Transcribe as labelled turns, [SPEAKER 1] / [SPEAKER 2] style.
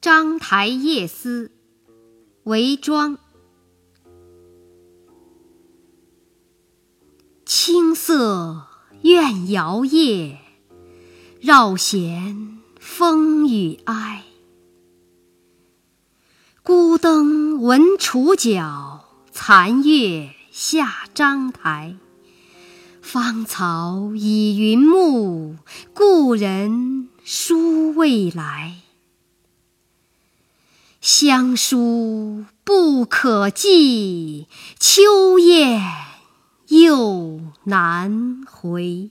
[SPEAKER 1] 章台夜思，韦庄。青色怨摇曳，绕弦风雨哀。孤灯闻楚角，残月下章台。芳草已云暮，故人书未来。乡书不可寄，秋雁又难回。